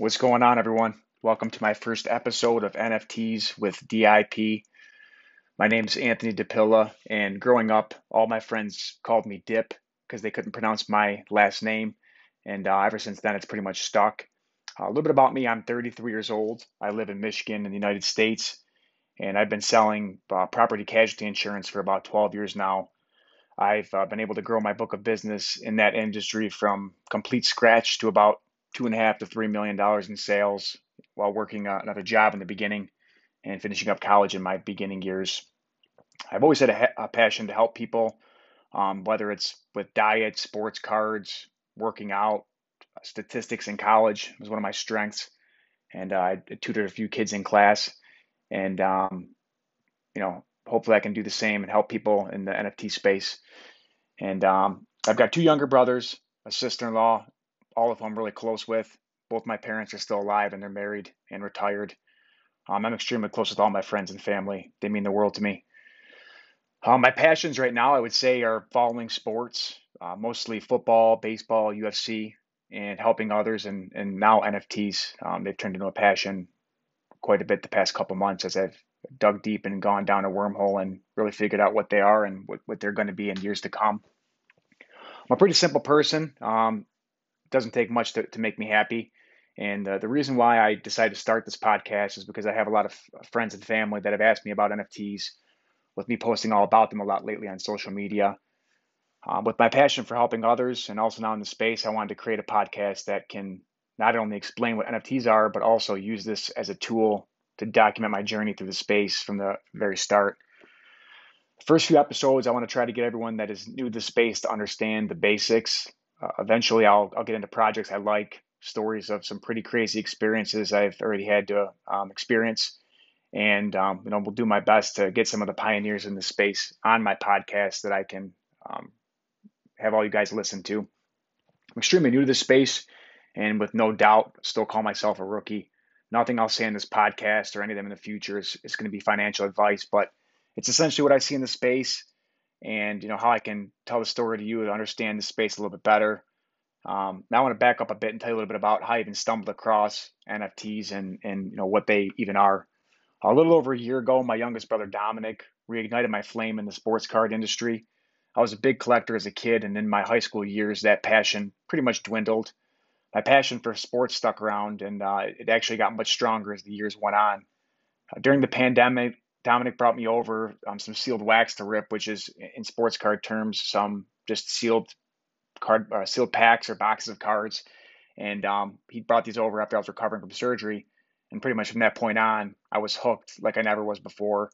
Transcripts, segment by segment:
What's going on, everyone? Welcome to my first episode of NFTs with DIP. My name is Anthony DePilla, and growing up, all my friends called me Dip because they couldn't pronounce my last name. And uh, ever since then, it's pretty much stuck. Uh, a little bit about me I'm 33 years old. I live in Michigan in the United States, and I've been selling uh, property casualty insurance for about 12 years now. I've uh, been able to grow my book of business in that industry from complete scratch to about two and a half to three million dollars in sales while working uh, another job in the beginning and finishing up college in my beginning years. I've always had a, a passion to help people, um, whether it's with diet, sports cards, working out, statistics in college was one of my strengths, and uh, I tutored a few kids in class, and um, you know, hopefully I can do the same and help people in the NFT space. And um, I've got two younger brothers, a sister-in-law, all of whom I'm really close with. Both my parents are still alive and they're married and retired. Um, I'm extremely close with all my friends and family. They mean the world to me. Um, my passions right now, I would say, are following sports, uh, mostly football, baseball, UFC, and helping others, and, and now NFTs. Um, they've turned into a passion quite a bit the past couple months as I've dug deep and gone down a wormhole and really figured out what they are and what, what they're going to be in years to come. I'm a pretty simple person. Um, doesn't take much to, to make me happy. And uh, the reason why I decided to start this podcast is because I have a lot of friends and family that have asked me about NFTs, with me posting all about them a lot lately on social media. Um, with my passion for helping others and also now in the space, I wanted to create a podcast that can not only explain what NFTs are, but also use this as a tool to document my journey through the space from the very start. The first few episodes, I want to try to get everyone that is new to the space to understand the basics. Uh, eventually, I'll, I'll get into projects I like, stories of some pretty crazy experiences I've already had to um, experience. And, um, you know, we'll do my best to get some of the pioneers in the space on my podcast that I can um, have all you guys listen to. I'm extremely new to this space and with no doubt still call myself a rookie. Nothing I'll say in this podcast or any of them in the future is, is going to be financial advice, but it's essentially what I see in the space and you know how I can tell the story to you to understand the space a little bit better. Um, now I want to back up a bit and tell you a little bit about how I even stumbled across NFTs and and you know what they even are. A little over a year ago, my youngest brother Dominic reignited my flame in the sports card industry. I was a big collector as a kid, and in my high school years, that passion pretty much dwindled. My passion for sports stuck around, and uh, it actually got much stronger as the years went on. Uh, during the pandemic, Dominic brought me over um, some sealed wax to rip, which is in sports card terms, some just sealed card, uh, sealed packs or boxes of cards. And um, he brought these over after I was recovering from surgery. And pretty much from that point on, I was hooked like I never was before.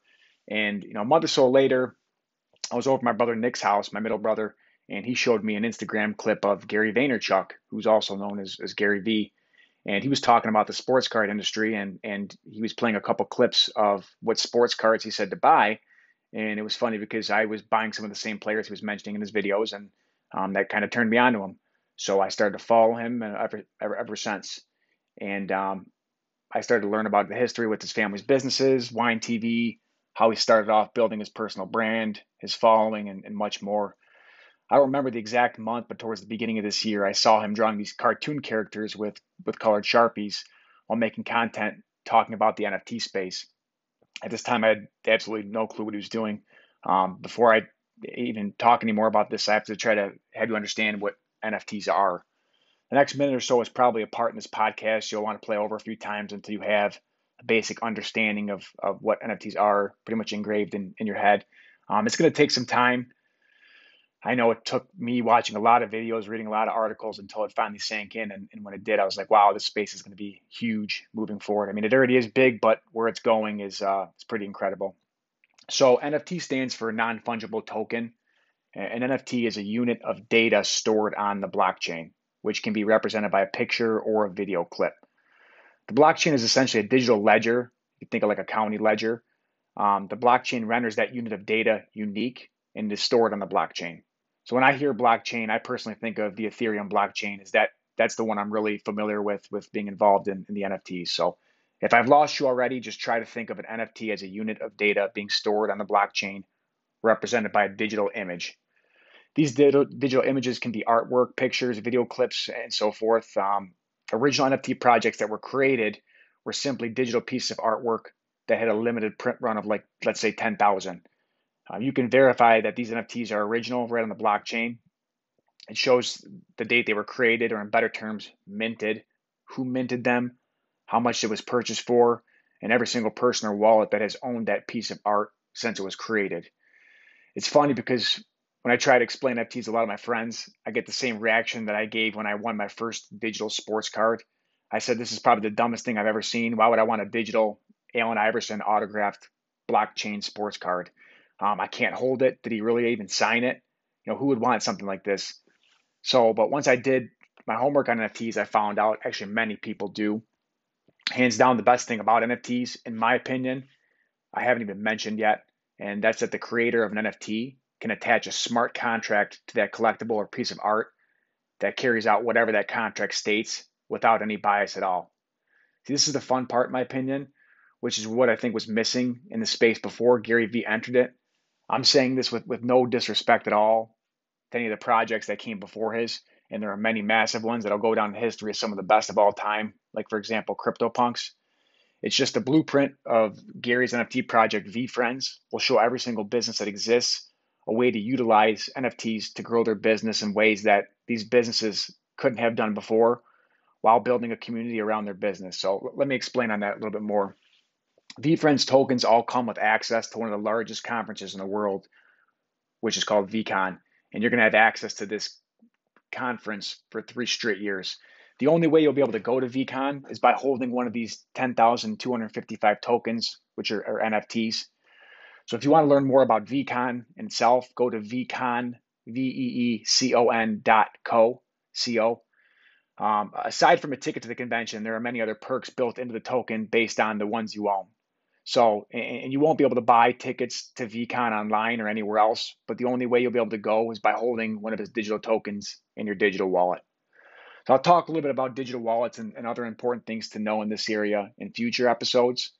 And you know, a month or so later, I was over at my brother Nick's house, my middle brother, and he showed me an Instagram clip of Gary Vaynerchuk, who's also known as, as Gary Vee. And he was talking about the sports card industry, and and he was playing a couple clips of what sports cards he said to buy. And it was funny because I was buying some of the same players he was mentioning in his videos, and um, that kind of turned me on to him. So I started to follow him ever ever, ever since. And um, I started to learn about the history with his family's businesses, wine TV, how he started off building his personal brand, his following, and, and much more. I don't remember the exact month, but towards the beginning of this year, I saw him drawing these cartoon characters with with colored sharpies while making content talking about the NFT space. At this time, I had absolutely no clue what he was doing. Um, before I even talk anymore about this, I have to try to have you understand what NFTs are. The next minute or so is probably a part in this podcast you'll want to play over a few times until you have a basic understanding of, of what NFTs are pretty much engraved in, in your head. Um, it's going to take some time. I know it took me watching a lot of videos, reading a lot of articles until it finally sank in. And, and when it did, I was like, wow, this space is going to be huge moving forward. I mean, it already is big, but where it's going is uh, it's pretty incredible. So NFT stands for non fungible token. An NFT is a unit of data stored on the blockchain, which can be represented by a picture or a video clip. The blockchain is essentially a digital ledger. You think of like a county ledger. Um, the blockchain renders that unit of data unique and is stored on the blockchain. So when I hear blockchain, I personally think of the Ethereum blockchain. Is that that's the one I'm really familiar with with being involved in, in the NFTs. So if I've lost you already, just try to think of an NFT as a unit of data being stored on the blockchain, represented by a digital image. These digital, digital images can be artwork, pictures, video clips, and so forth. Um, Original NFT projects that were created were simply digital pieces of artwork that had a limited print run of like, let's say 10,000. Uh, you can verify that these NFTs are original right on the blockchain. It shows the date they were created, or in better terms, minted, who minted them, how much it was purchased for, and every single person or wallet that has owned that piece of art since it was created. It's funny because when I try to explain NFTs to a lot of my friends, I get the same reaction that I gave when I won my first digital sports card. I said, This is probably the dumbest thing I've ever seen. Why would I want a digital Allen Iverson autographed blockchain sports card? Um, I can't hold it. Did he really even sign it? You know, who would want something like this? So, but once I did my homework on NFTs, I found out actually many people do. Hands down, the best thing about NFTs, in my opinion, I haven't even mentioned yet, and that's that the creator of an NFT can attach a smart contract to that collectible or piece of art that carries out whatever that contract states without any bias at all. See, this is the fun part, in my opinion, which is what I think was missing in the space before Gary Vee entered it. I'm saying this with, with no disrespect at all to any of the projects that came before his, and there are many massive ones that'll go down in history as some of the best of all time, like, for example, CryptoPunks. It's just a blueprint of Gary's NFT project, VeeFriends. will show every single business that exists a way to utilize NFTs to grow their business in ways that these businesses couldn't have done before while building a community around their business. So let me explain on that a little bit more. VeeFriends tokens all come with access to one of the largest conferences in the world, which is called VeeCon. And you're going to have access to this conference for three straight years. The only way you'll be able to go to VeeCon is by holding one of these 10,255 tokens, which are, are, NFTs. So if you want to learn more about VeeCon itself, go to VeeCon, V-E-E-C-O-N dot co, C-O. Um, aside from a ticket to the convention, there are many other perks built into the token based on the ones you own. So, and you won't be able to buy tickets to VeeCon online or anywhere else, but the only way you'll be able to go is by holding one of his digital tokens in your digital wallet. So I'll talk a little bit about digital wallets and, and other important things to know in this area in future episodes.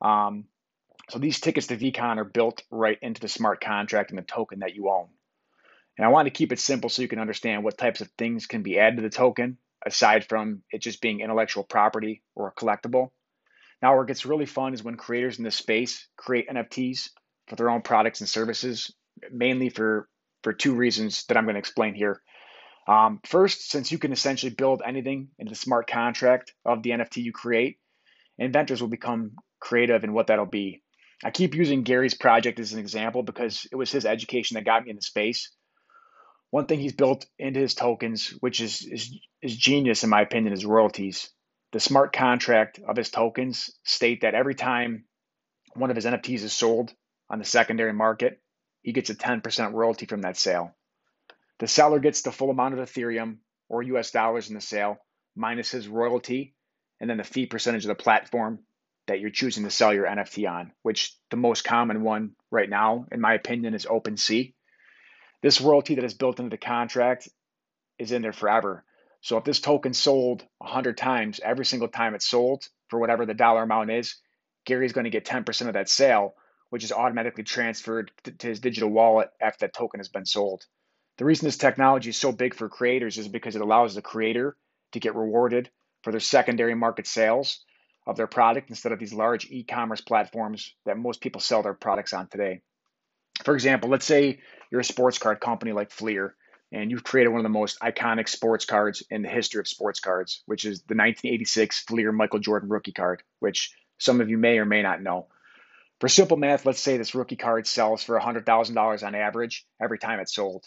Um, so these tickets to VeeCon are built right into the smart contract and the token that you own. And I want to keep it simple so you can understand what types of things can be added to the token aside from it just being intellectual property or a collectible. Now, where it gets really fun is when creators in this space create NFTs for their own products and services, mainly for, for two reasons that I'm going to explain here. Um, first, since you can essentially build anything into the smart contract of the NFT you create, inventors will become creative in what that'll be. I keep using Gary's project as an example because it was his education that got me in the space. One thing he's built into his tokens, which is, is, is genius in my opinion, is royalties. The smart contract of his tokens state that every time one of his NFTs is sold on the secondary market, he gets a 10% royalty from that sale. The seller gets the full amount of Ethereum or US dollars in the sale minus his royalty and then the fee percentage of the platform that you're choosing to sell your NFT on, which the most common one right now, in my opinion, is OpenSea. This royalty that is built into the contract is in there forever. So if this token sold 100 times, every single time it's sold for whatever the dollar amount is, Gary's going to get 10% of that sale, which is automatically transferred to his digital wallet after that token has been sold. The reason this technology is so big for creators is because it allows the creator to get rewarded for their secondary market sales of their product instead of these large e-commerce platforms that most people sell their products on today. For example, let's say you're a sports card company like Fleer and you've created one of the most iconic sports cards in the history of sports cards, which is the 1986 Fleer Michael Jordan rookie card, which some of you may or may not know. For simple math, let's say this rookie card sells for $100,000 on average every time it's sold.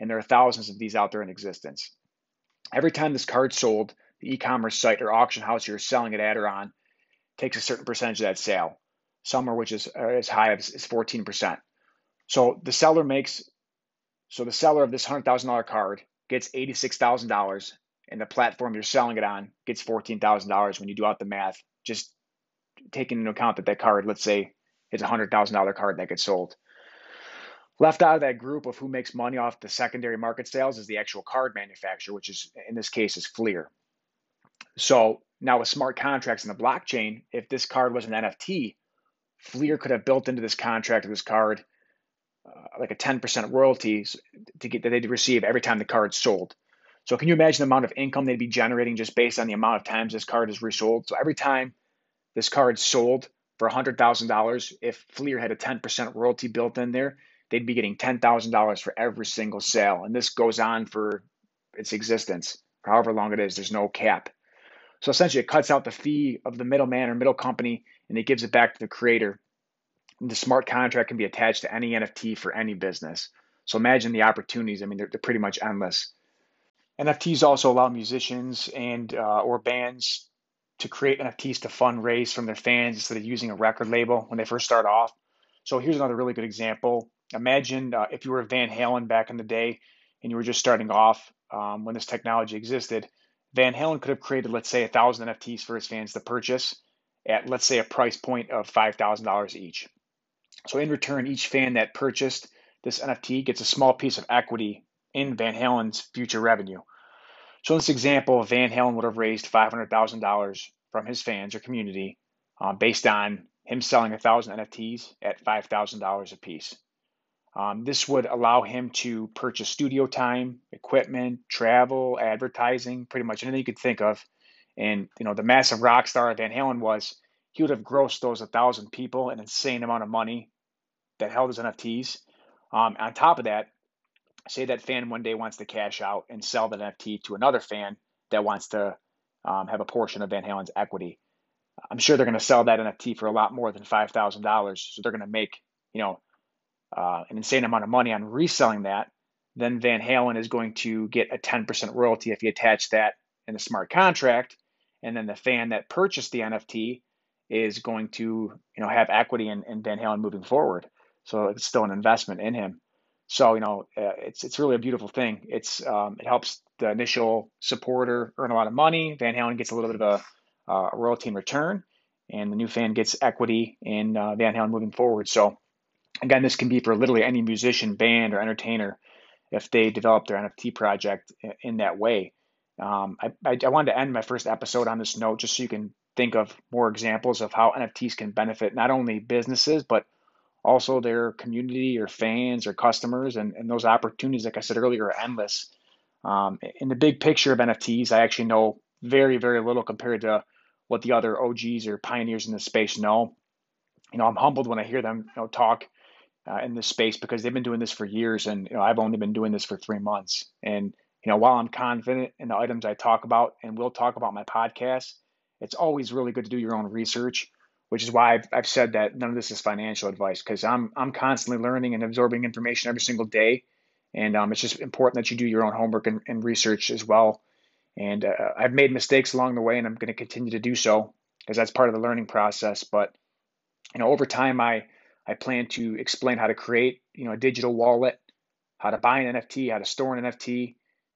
And there are thousands of these out there in existence. Every time this card's sold, the e-commerce site or auction house you're selling it at or on takes a certain percentage of that sale. Some are which is uh, as high as 14%. So the seller makes so the seller of this $100,000 card gets $86,000 and the platform you're selling it on gets $14,000 when you do out the math, just taking into account that that card, let's say, is a $100,000 card that gets sold. Left out of that group of who makes money off the secondary market sales is the actual card manufacturer, which is in this case is Fleer. So now with smart contracts in the blockchain, if this card was an NFT, Fleer could have built into this contract of this card uh, like a 10% royalties to get that they'd receive every time the card's sold. So can you imagine the amount of income they'd be generating just based on the amount of times this card is resold? So every time this card's sold for $100,000, if Fleer had a 10% royalty built in there, they'd be getting $10,000 for every single sale. And this goes on for its existence, for however long it is. There's no cap. So essentially, it cuts out the fee of the middleman or middle company and it gives it back to the creator. The smart contract can be attached to any NFT for any business. So imagine the opportunities. I mean, they're, they're pretty much endless. NFTs also allow musicians and uh, or bands to create NFTs to fundraise from their fans instead of using a record label when they first start off. So here's another really good example. Imagine uh, if you were Van Halen back in the day and you were just starting off um, when this technology existed. Van Halen could have created, let's say, a thousand NFTs for his fans to purchase at, let's say, a price point of $5,000 each. So in return, each fan that purchased this NFT gets a small piece of equity in Van Halen's future revenue. So in this example, Van Halen would have raised $500,000 from his fans or community uh, based on him selling thousand NFTs at $5,000 a piece. Um, this would allow him to purchase studio time, equipment, travel, advertising, pretty much anything you could think of. And you know, the massive rock star Van Halen was, he would have grossed those thousand people an insane amount of money that held his NFTs. Um, on top of that, say that fan one day wants to cash out and sell the NFT to another fan that wants to um, have a portion of Van Halen's equity. I'm sure they're going to sell that NFT for a lot more than five thousand dollars. So they're going to make you know uh, an insane amount of money on reselling that. Then Van Halen is going to get a 10% royalty if you attach that in a smart contract, and then the fan that purchased the NFT is going to you know have equity in, in Van Halen moving forward. So it's still an investment in him. So you know, uh, it's it's really a beautiful thing. It's um, it helps the initial supporter earn a lot of money. Van Halen gets a little bit of a, uh, a royalty in return, and the new fan gets equity in uh, Van Halen moving forward. So again, this can be for literally any musician, band, or entertainer if they develop their NFT project in that way. Um, I, I, I wanted to end my first episode on this note just so you can think of more examples of how NFTs can benefit not only businesses but also their community or fans or customers. And, and those opportunities, like I said earlier, are endless. Um, in the big picture of NFTs, I actually know very, very little compared to what the other OGs or pioneers in the space know. You know, I'm humbled when I hear them you know, talk uh, in this space because they've been doing this for years, and you know, I've only been doing this for three months. And you know, while I'm confident in the items I talk about and will talk about my podcast, it's always really good to do your own research which is why I've, I've said that none of this is financial advice because I'm I'm constantly learning and absorbing information every single day, and um, it's just important that you do your own homework and, and research as well. And uh, I've made mistakes along the way, and I'm going to continue to do so because that's part of the learning process. But you know, over time, I I plan to explain how to create you know a digital wallet, how to buy an NFT, how to store an NFT,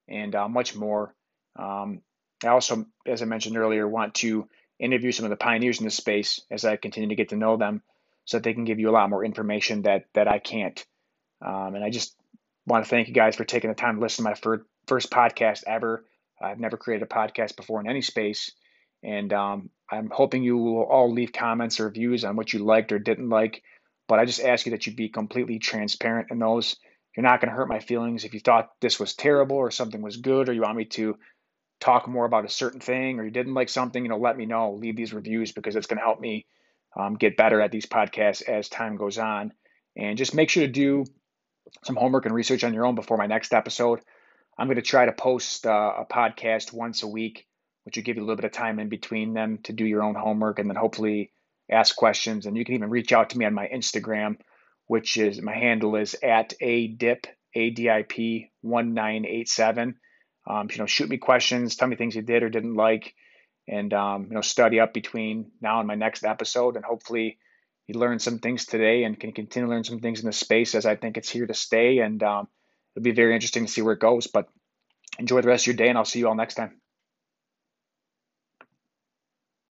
and uh, much more. Um, I also, as I mentioned earlier, want to interview some of the pioneers in this space as I continue to get to know them so that they can give you a lot more information that that I can't. Um, and I just want to thank you guys for taking the time to listen to my first, first podcast ever. I've never created a podcast before in any space. And um, I'm hoping you will all leave comments or reviews on what you liked or didn't like. But I just ask you that you be completely transparent in those. You're not going to hurt my feelings. If you thought this was terrible or something was good or you want me to talk more about a certain thing or you didn't like something, you know, let me know. Leave these reviews because it's going to help me um, get better at these podcasts as time goes on. And just make sure to do some homework and research on your own before my next episode. I'm going to try to post uh, a podcast once a week, which will give you a little bit of time in between them to do your own homework and then hopefully ask questions. And you can even reach out to me on my Instagram, which is my handle is at a dip a d i p 1987 um, you know, shoot me questions, tell me things you did or didn't like, and um, you know, study up between now and my next episode, and hopefully you learn some things today and can continue to learn some things in the space as I think it's here to stay, and um, it'll be very interesting to see where it goes. But enjoy the rest of your day, and I'll see you all next time.